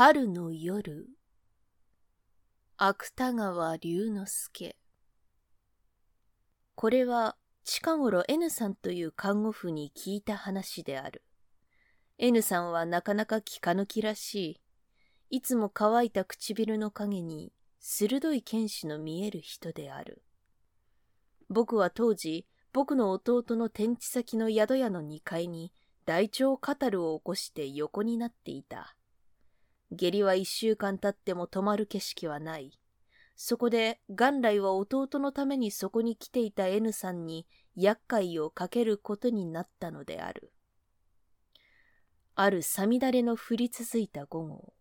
春の夜。芥川龍之介。これは近頃 N さんという看護婦に聞いた話である。N さんはなかなか気か抜きらしい。いつも乾いた唇の影に鋭い剣士の見える人である。僕は当時僕の弟の転地先の宿屋の2階に大腸カタルを起こして横になっていた。下痢は一週間経っても止まる景色はない。そこで元来は弟のためにそこに来ていた N さんに厄介をかけることになったのである。あるさみだれの降り続いた午後、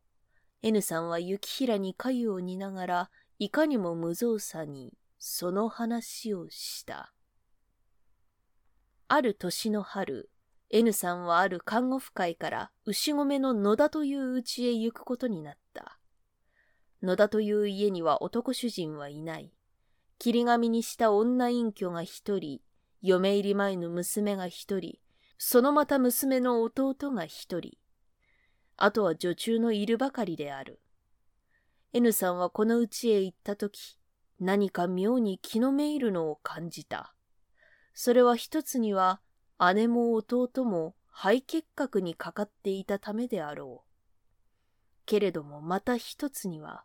N さんは雪平に粥を煮ながら、いかにも無造作にその話をした。ある年の春、N さんはある看護婦会から牛込の野田という家へ行くことになった。野田という家には男主人はいない。霧紙にした女隠居が一人、嫁入り前の娘が一人、そのまた娘の弟が一人。あとは女中のいるばかりである。N さんはこの家へ行ったとき、何か妙に気のめいるのを感じた。それは一つには姉も弟も肺結核にかかっていたためであろう。けれどもまた一つには、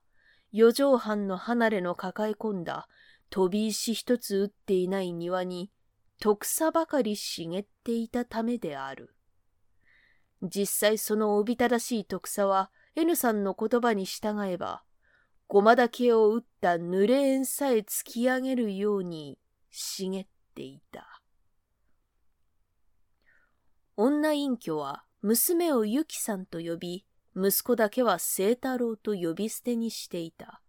四畳半の離れの抱え込んだ飛び石一つ打っていない庭に、徳さばかり茂っていたためである。実際そのおびただしい徳さは N さんの言葉に従えば、ごまだけを打った濡れ縁さえ突き上げるように茂っていた。女隠居は娘をゆきさんと呼び、息子だけは清太郎と呼び捨てにしていた。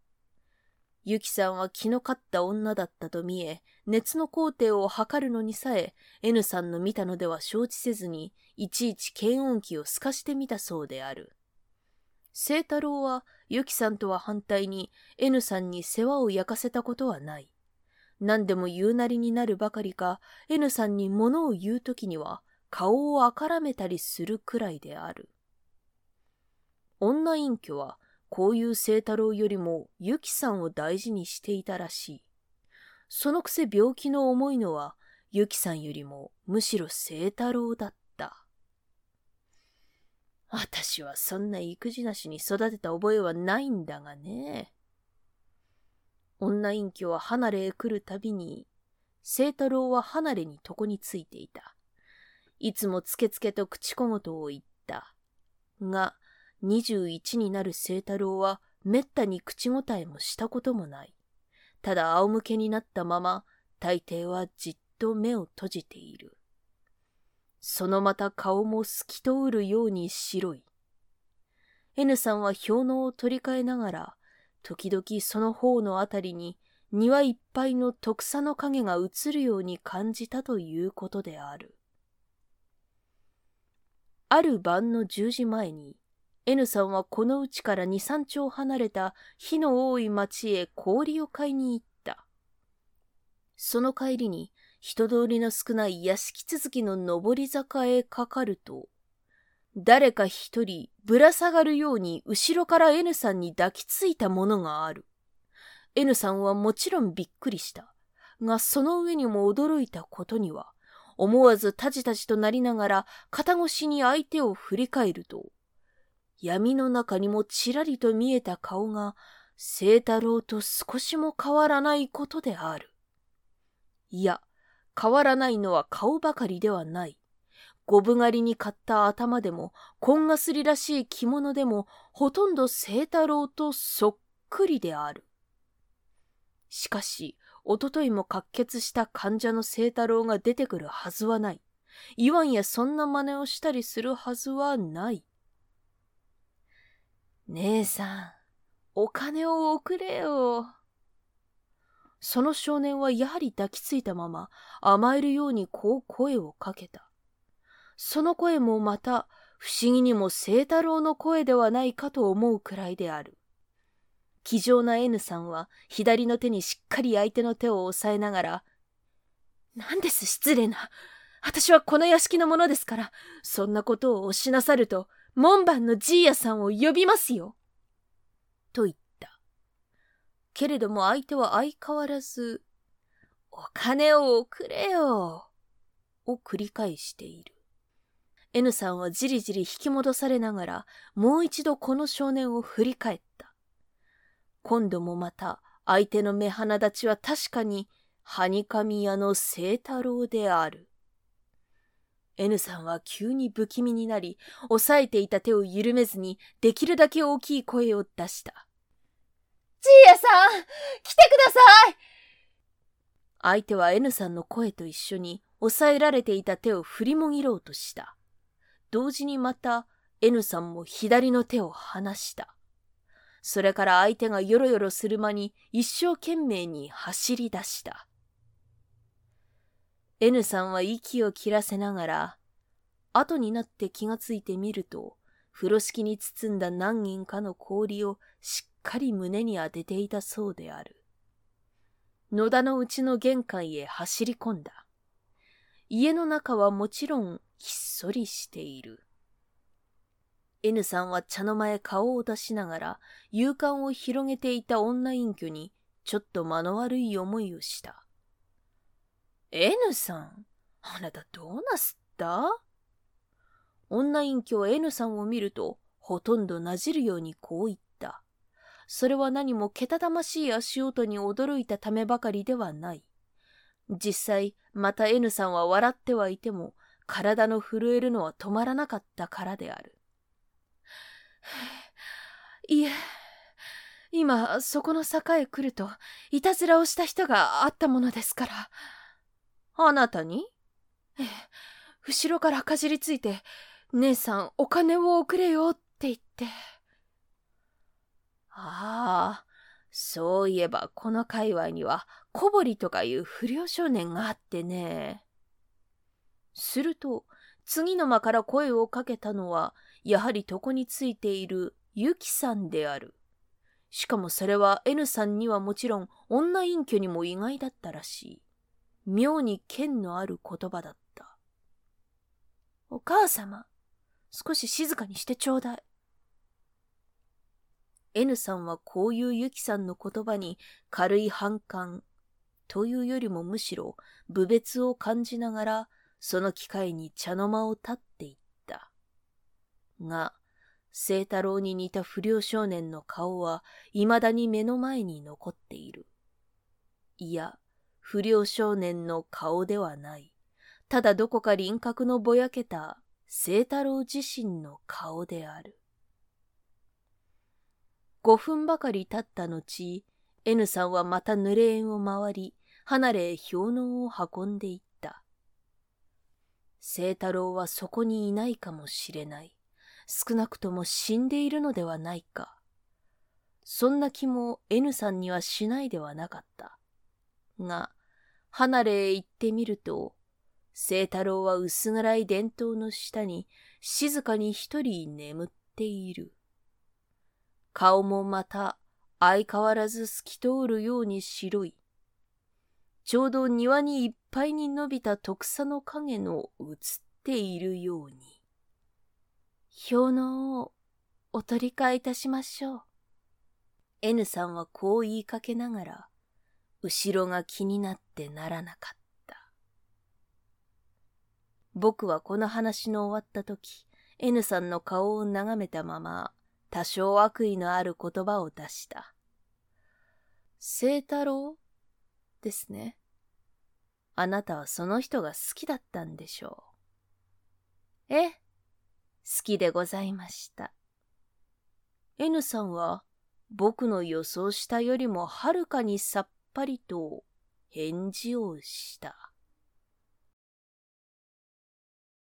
ゆきさんは気の勝った女だったと見え、熱の工程を測るのにさえ、N さんの見たのでは承知せずに、いちいち検温器を透かしてみたそうである。清太郎は、ゆきさんとは反対に、N さんに世話を焼かせたことはない。何でも言うなりになるばかりか、N さんに物を言うときには、顔をあからめたりするくらいである。女隠居は、こういう清太郎よりもゆきさんを大事にしていたらしい。そのくせ病気の重いのは、ゆきさんよりもむしろ清太郎だった。私はそんな育児なしに育てた覚えはないんだがね。女隠居は離れへ来るたびに、清太郎は離れに床についていた。いつもつけつけと口小言を言った。が、21になる清太郎はめったに口答えもしたこともない。ただ仰向けになったまま、大抵はじっと目を閉じている。そのまた顔も透き通るように白い。N さんは氷のを取り替えながら、時々その方のあたりに庭いっぱいの徳さの影が映るように感じたということである。ある晩の10時前に、N さんはこの家から2、3丁離れた火の多い町へ氷を買いに行った。その帰りに人通りの少ない屋敷続きの上り坂へかかると、誰か一人ぶら下がるように後ろから N さんに抱きついたものがある。N さんはもちろんびっくりした。が、その上にも驚いたことには、思わずタジタジとなりながら肩越しに相手を振り返ると、闇の中にもちらりと見えた顔が、清太郎と少しも変わらないことである。いや、変わらないのは顔ばかりではない。五分狩りに買った頭でも、紺がすりらしい着物でも、ほとんど清太郎とそっくりである。しかし、おとといも滑血した患者の清太郎が出てくるはずはない。言わんやそんな真似をしたりするはずはない。姉さん、お金を送れよ。その少年はやはり抱きついたまま甘えるようにこう声をかけた。その声もまた不思議にも清太郎の声ではないかと思うくらいである。気丈な N さんは左の手にしっかり相手の手を押さえながら、何です？失礼な。私はこの屋敷の者ですから、そんなことをおしなさると、門番のじいやさんを呼びますよ。と言った。けれども相手は相変わらず、お金を送れよ。を繰り返している。N さんはじりじり引き戻されながら、もう一度この少年を振り返った。今度もまた、相手の目鼻立ちは確かに、はにかみ屋の清太郎である。N さんは急に不気味になり、押さえていた手を緩めずに、できるだけ大きい声を出した。じいやさん来てください相手は N さんの声と一緒に、押さえられていた手を振りもぎろうとした。同時にまた N さんも左の手を離した。それから相手がよろよろする間に一生懸命に走り出した。N さんは息を切らせながら、後になって気がついてみると、風呂敷に包んだ何人かの氷をしっかり胸に当てていたそうである。野田のうちの玄関へ走り込んだ。家の中はもちろんひっそりしている。N さんは茶の間へ顔を出しながら勇敢を広げていた女隠居にちょっと間の悪い思いをした。N さん、あなたどうなすった？女隠居は N さんを見るとほとんどなじるようにこう言った。それは何もけたたましい足音に驚いたためばかりではない。実際、また N さんは笑ってはいても、体の震えるのは止まらなかったからである。いえ、今、そこの坂へ来ると、いたずらをした人があったものですから。あなたに？ええ、後ろからかじりついて、姉さんお金を送れよって言って。ああ、そういえばこの界隈には小堀とかいう不良少年があってね。すると、次の間から声をかけたのは、やはり床についているユキさんである。しかもそれは N さんにはもちろん女隠居にも意外だったらしい。妙に剣のある言葉だった。お母様、少し静かにしてちょうだい。N さんはこういうユキさんの言葉に軽い反感というよりもむしろ侮蔑を感じながらその機会に茶の間を立っていた。が、清太郎に似た不良少年の顔は未だに目の前に残っている。いや、不良少年の顔ではない。ただどこか輪郭のぼやけた清太郎自身の顔である。五分ばかり経った後、N さんはまた濡れ縁を回り、離れへ氷のを運んでいった。清太郎はそこにいないかもしれない。少なくとも死んでいるのではないか。そんな気も N さんにはしないではなかった。が、離れへ行ってみると、清太郎は薄暗い伝統の下に静かに一人眠っている。顔もまた相変わらず透き通るように白い。ちょうど庭にいっぱいに伸びた徳さの影の映っているように。氷のをお取り替えいたしましょう。N さんはこう言いかけながら、後ろが気になってならなかった。僕はこの話の終わった時、N さんの顔を眺めたまま、多少悪意のある言葉を出した。清太郎ですね。あなたはその人が好きだったんでしょう。え、きでございました。N さんは僕の予想したよりもはるかにさっぱりと返事をした。